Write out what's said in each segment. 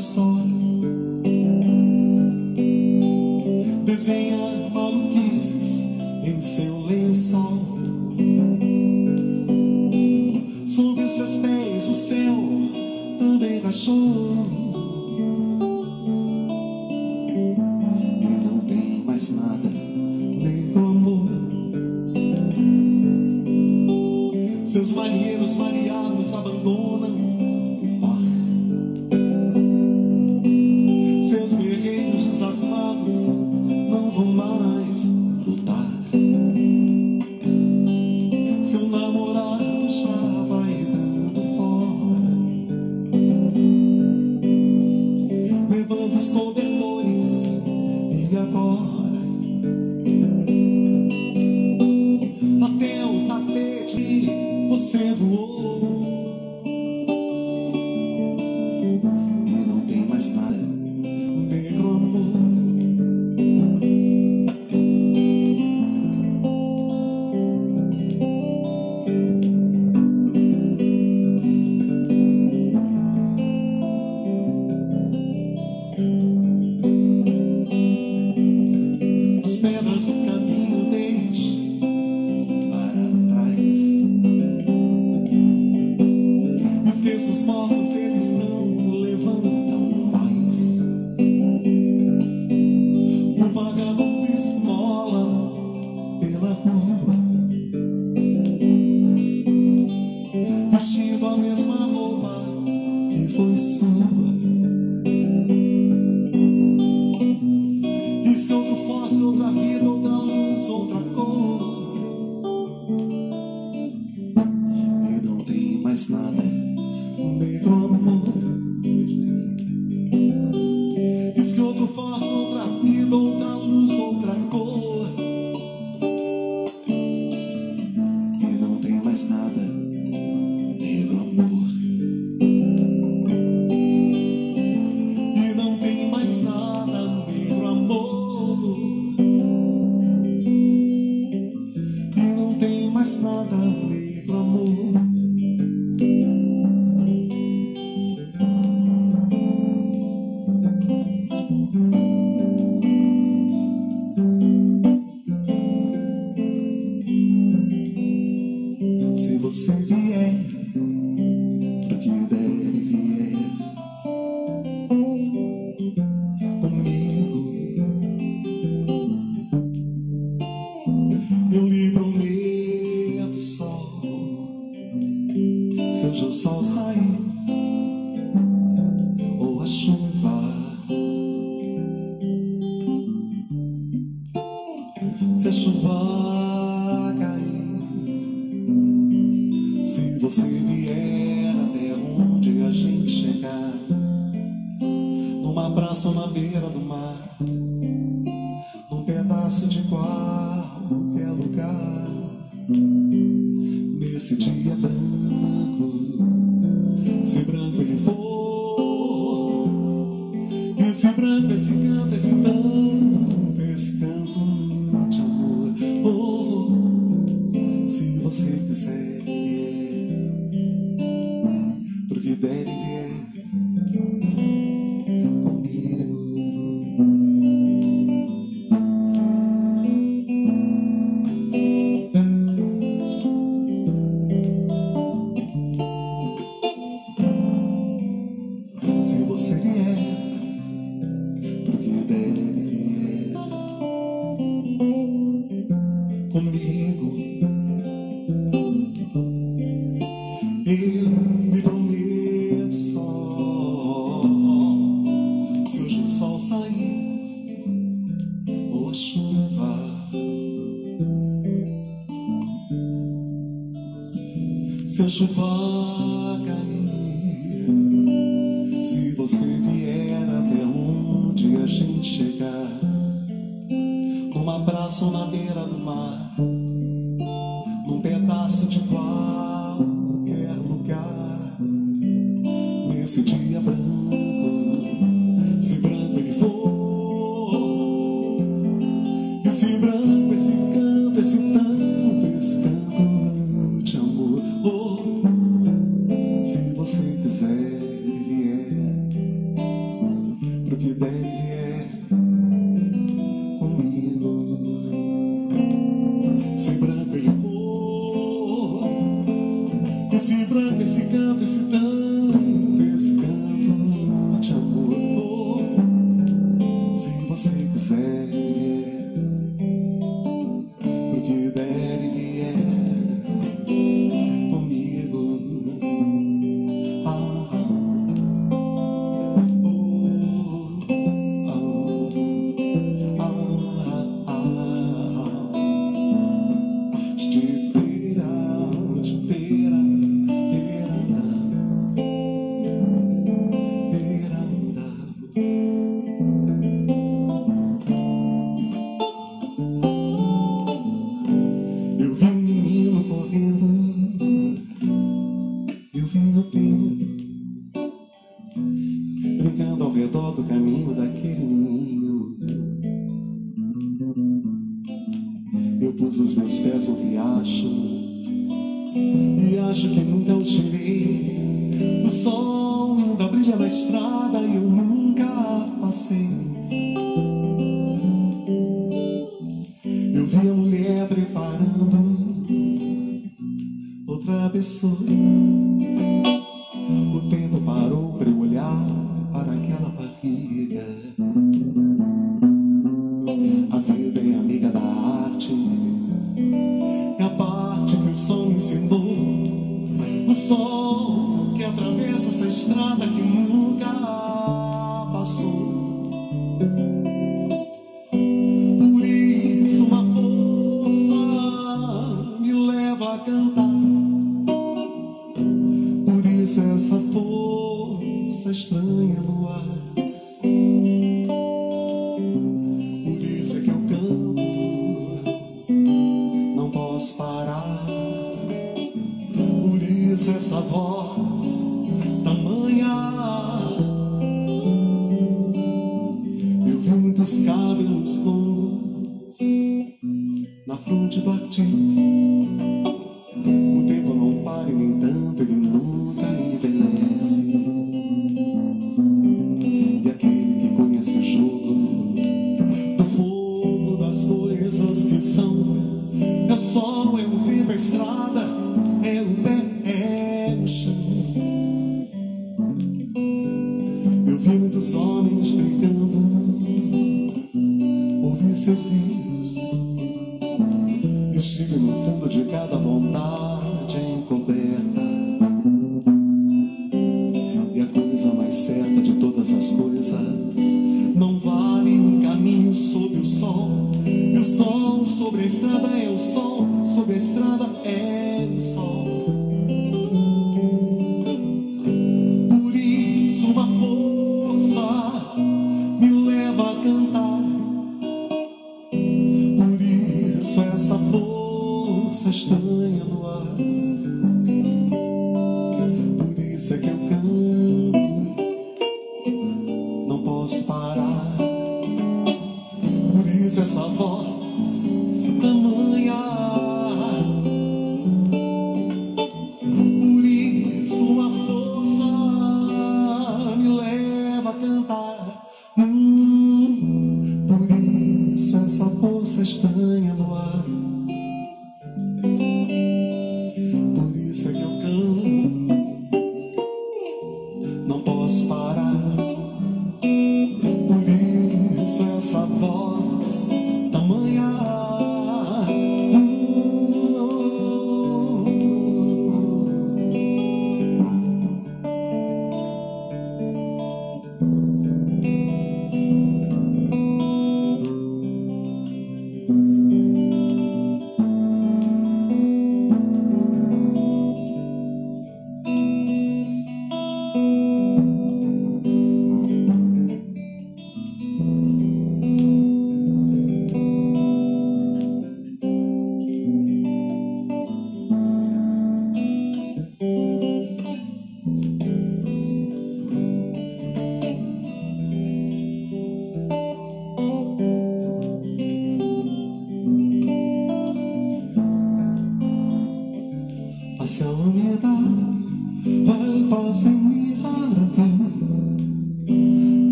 que you, baby.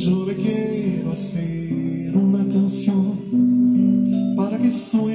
Yo le quiero hacer una canción para que suene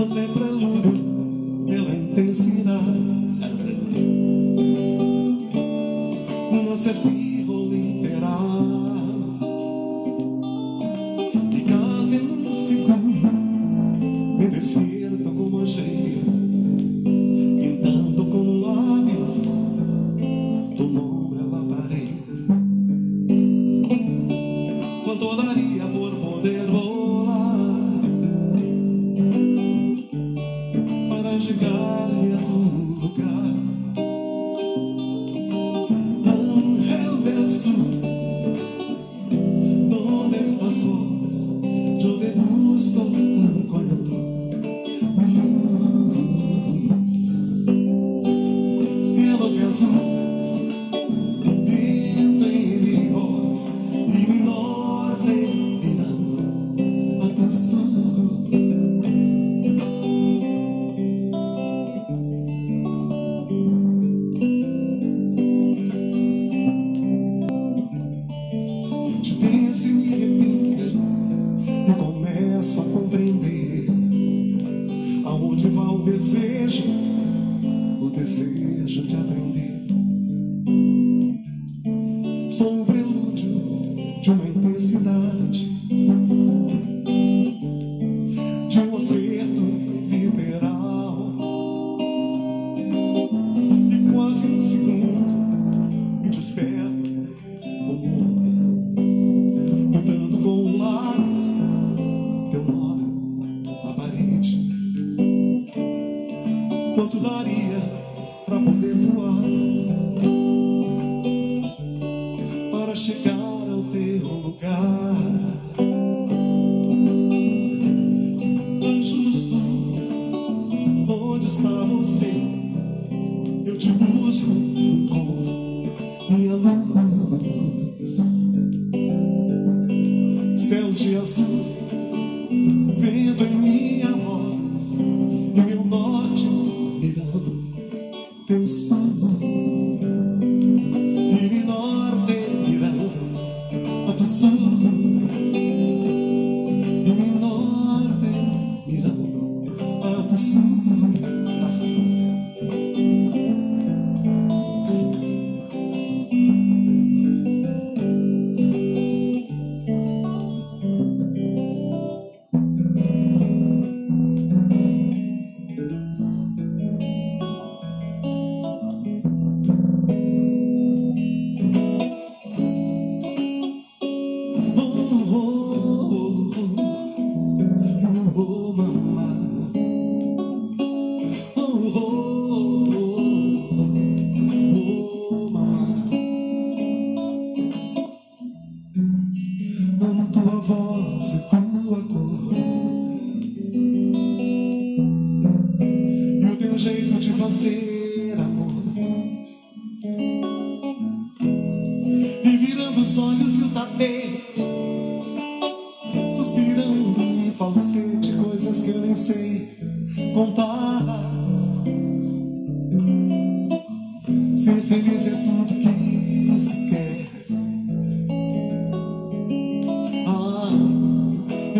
Jesús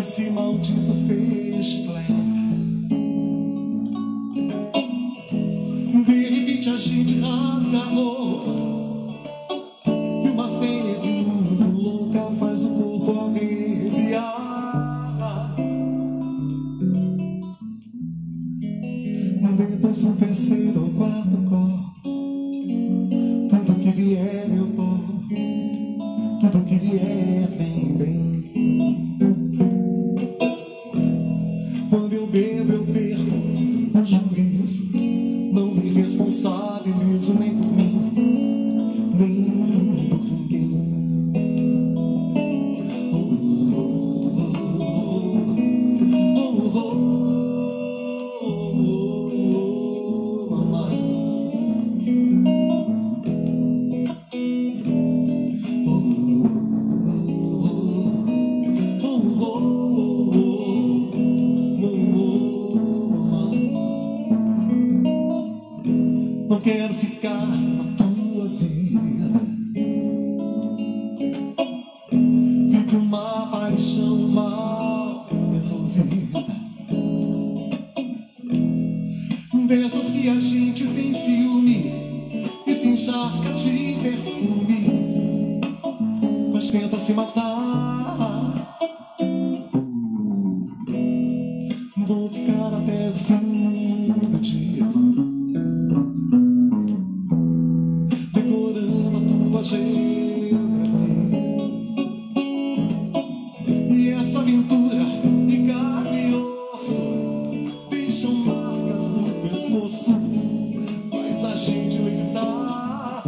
esse maldito feio. faz a gente levitar.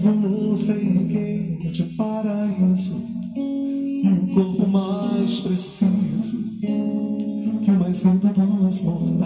pois eu não sei quem te para isso. E é o corpo mais preciso que o mais lindo dos mortos.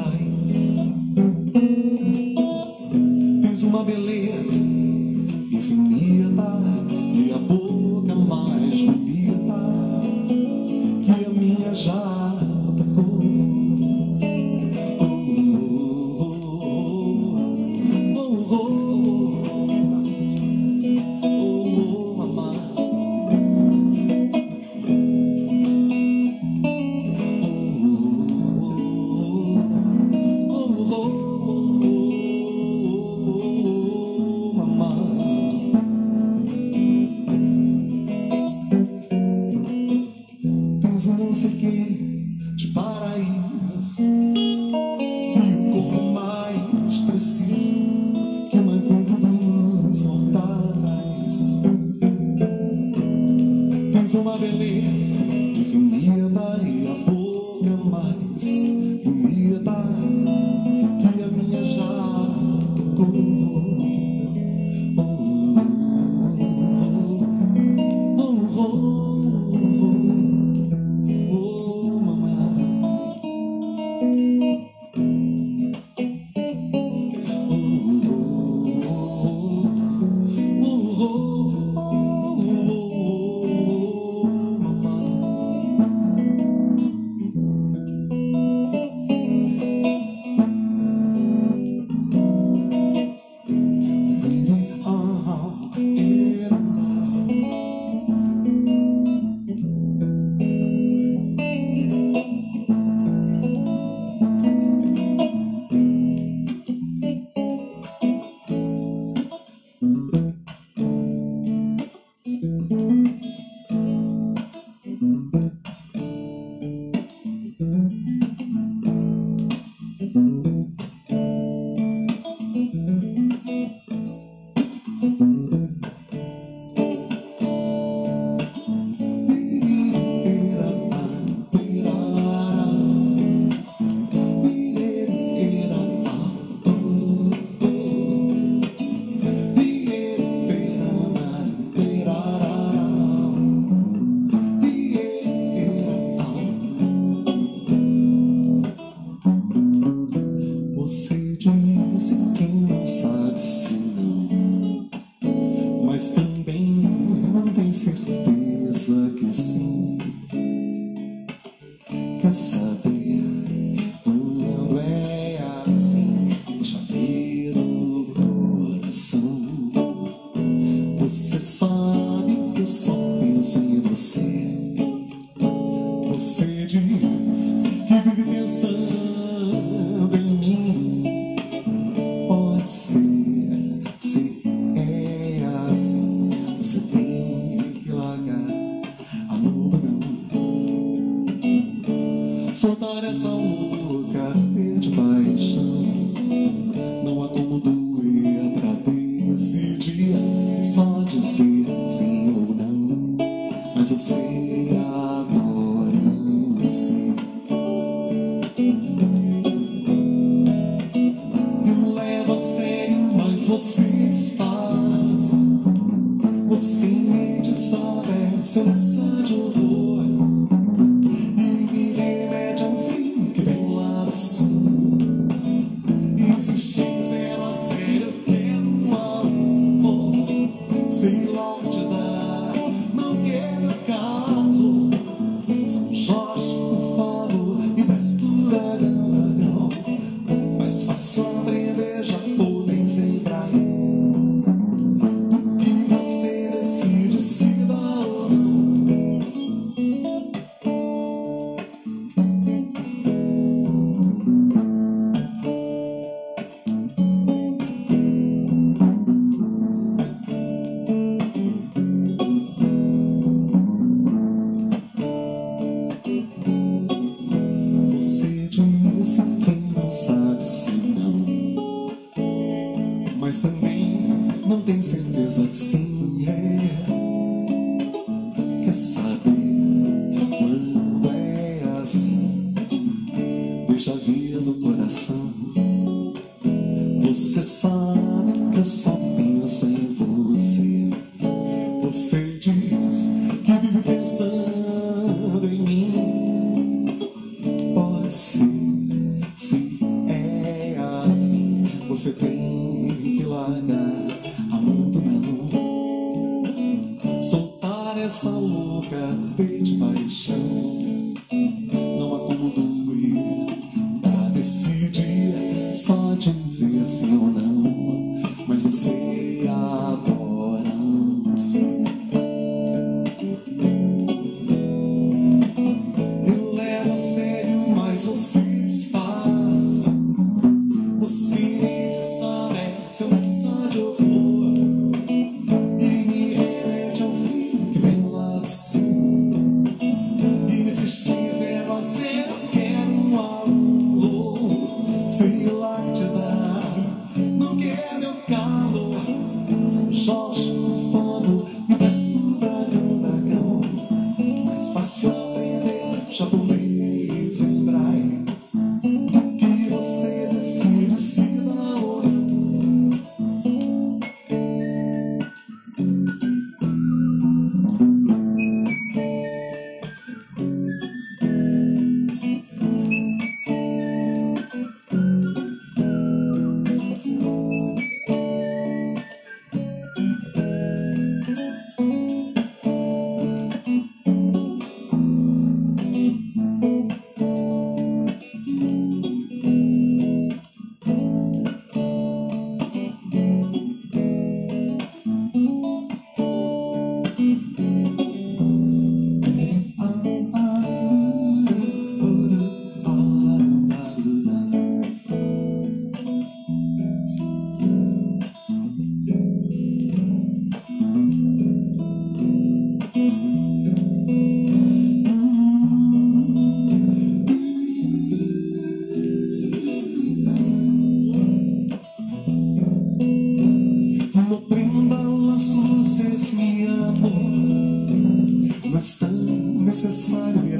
Mas você No es tan necesario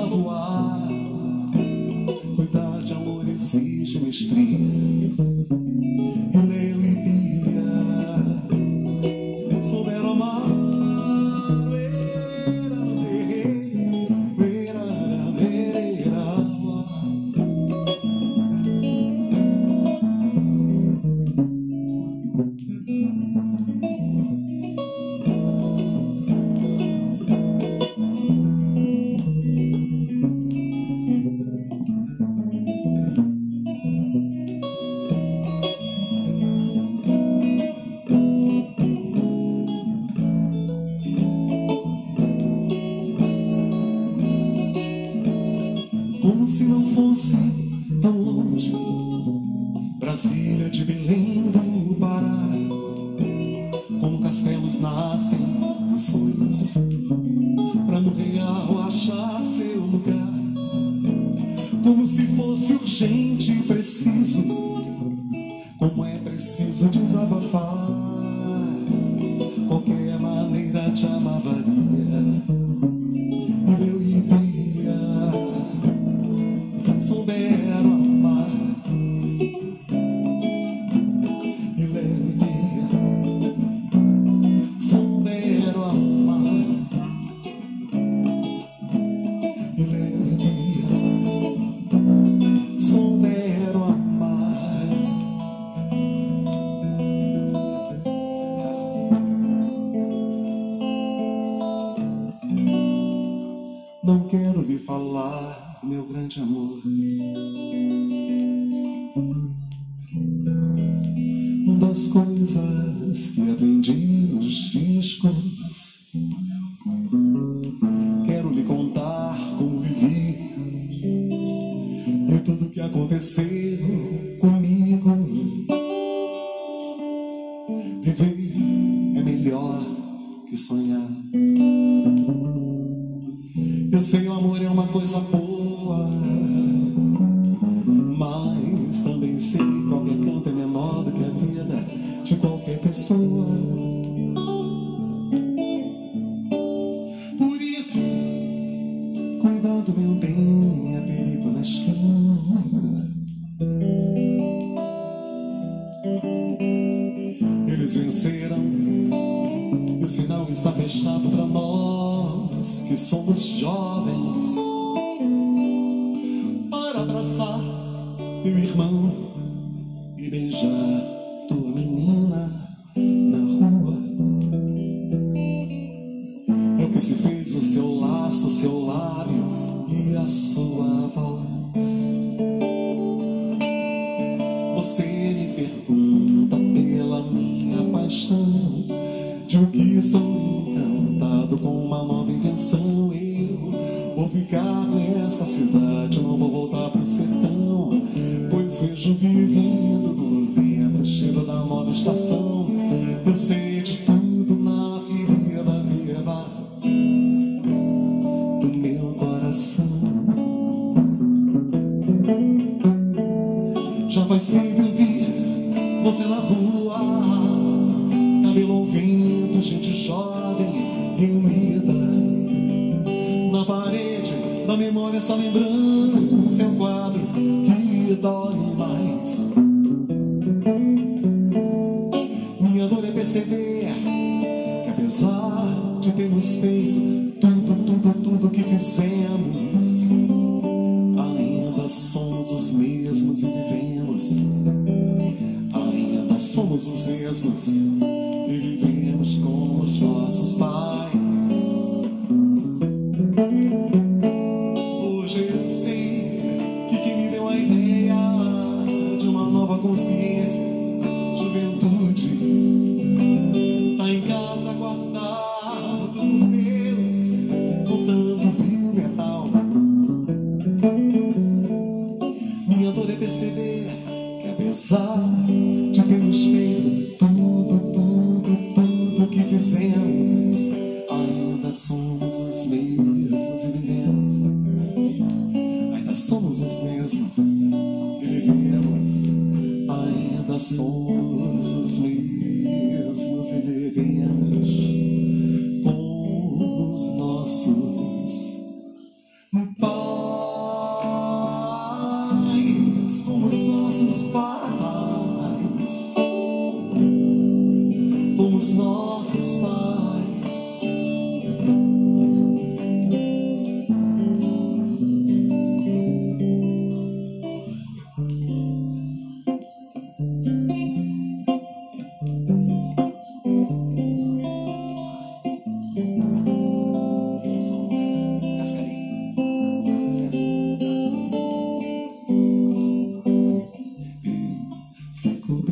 voar. Cuidar de amor exige mestria, as coisas que aprendi nos discos. Quero lhe contar como vivi e tudo que aconteceu. vida. Na parede da memória, essa lembrança é um quadro que dói mais. Minha dor é perceber que, apesar de termos feito tudo, tudo, tudo que fizemos, ainda somos os mesmos e vivemos. Ainda somos os mesmos.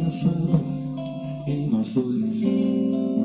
pensar em nós dois.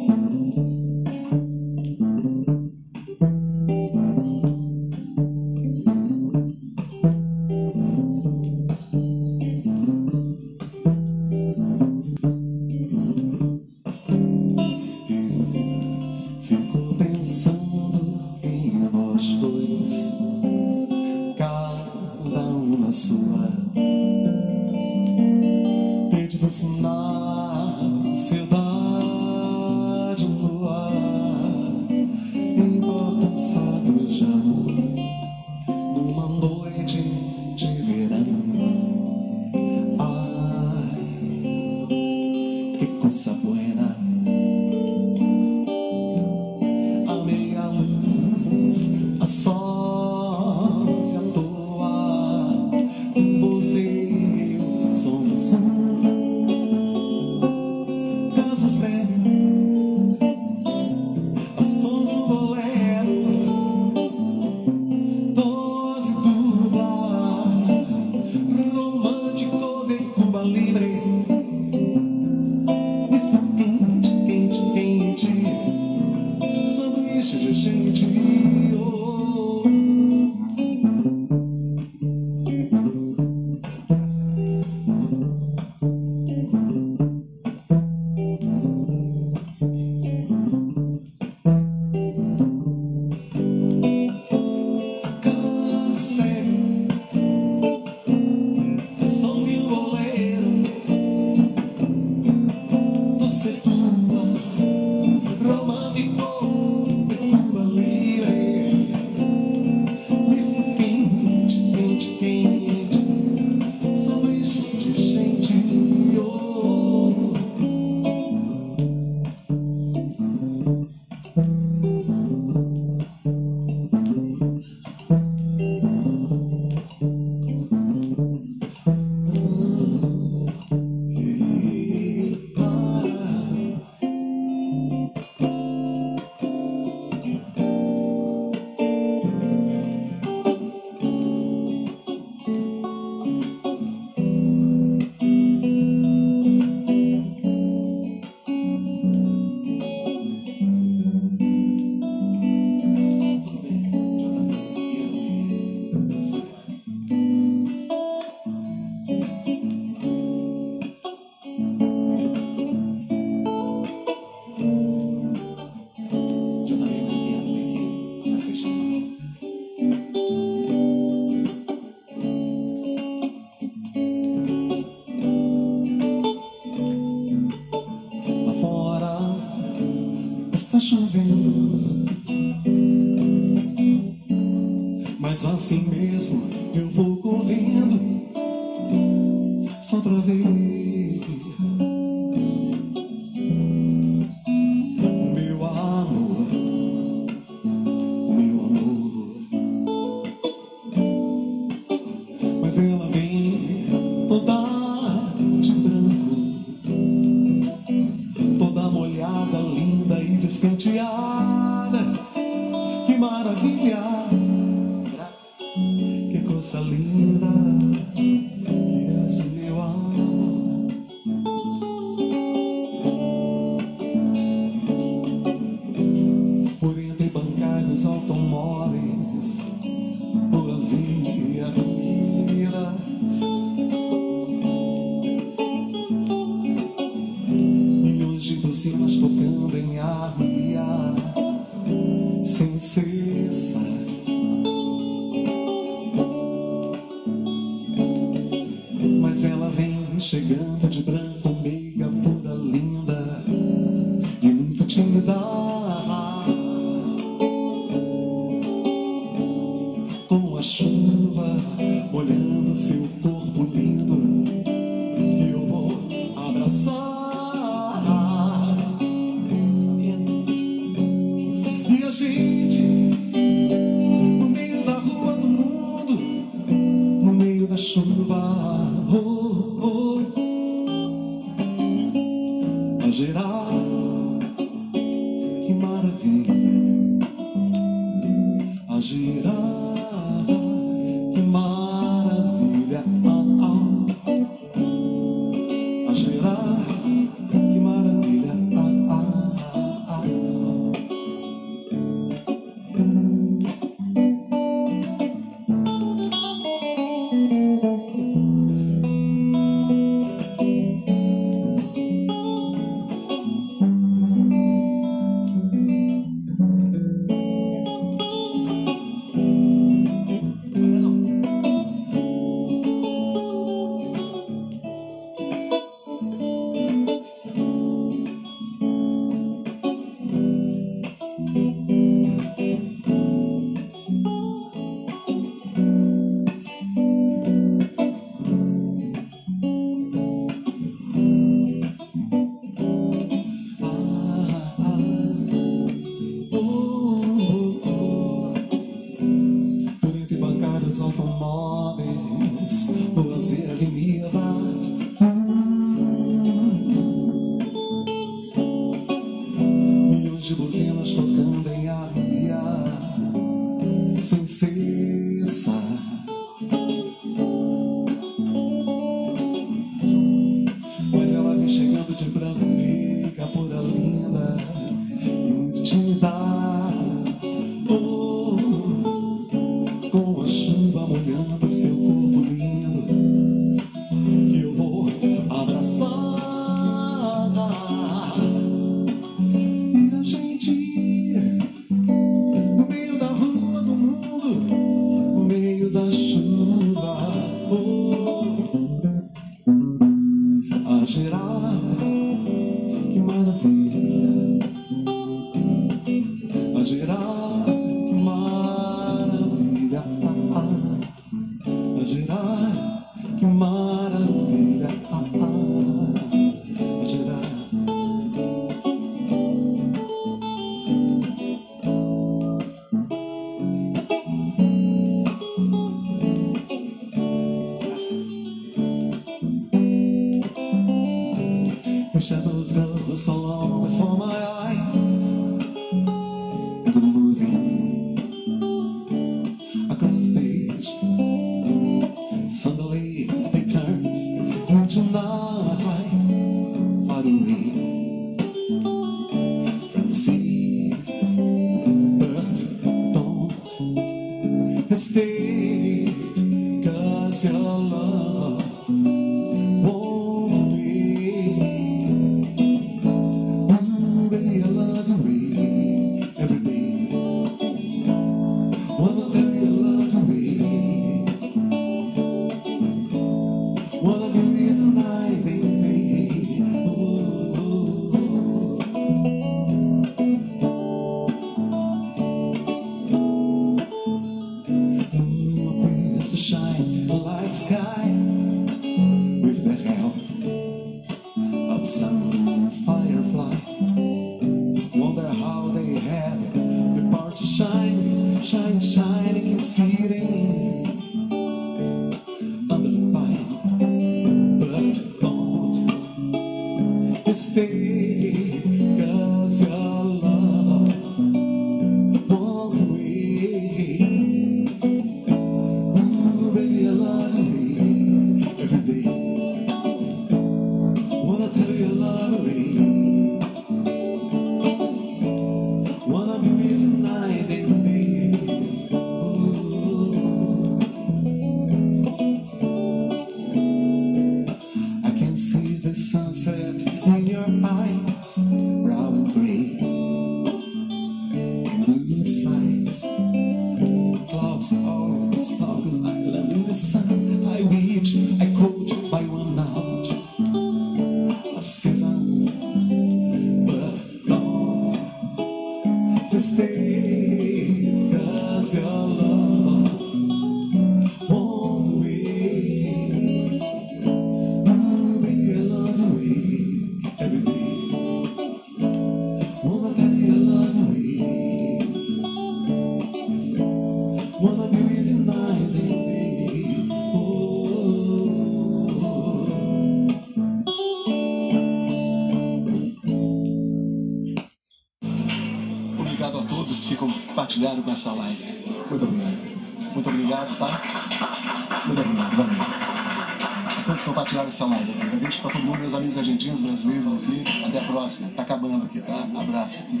touched.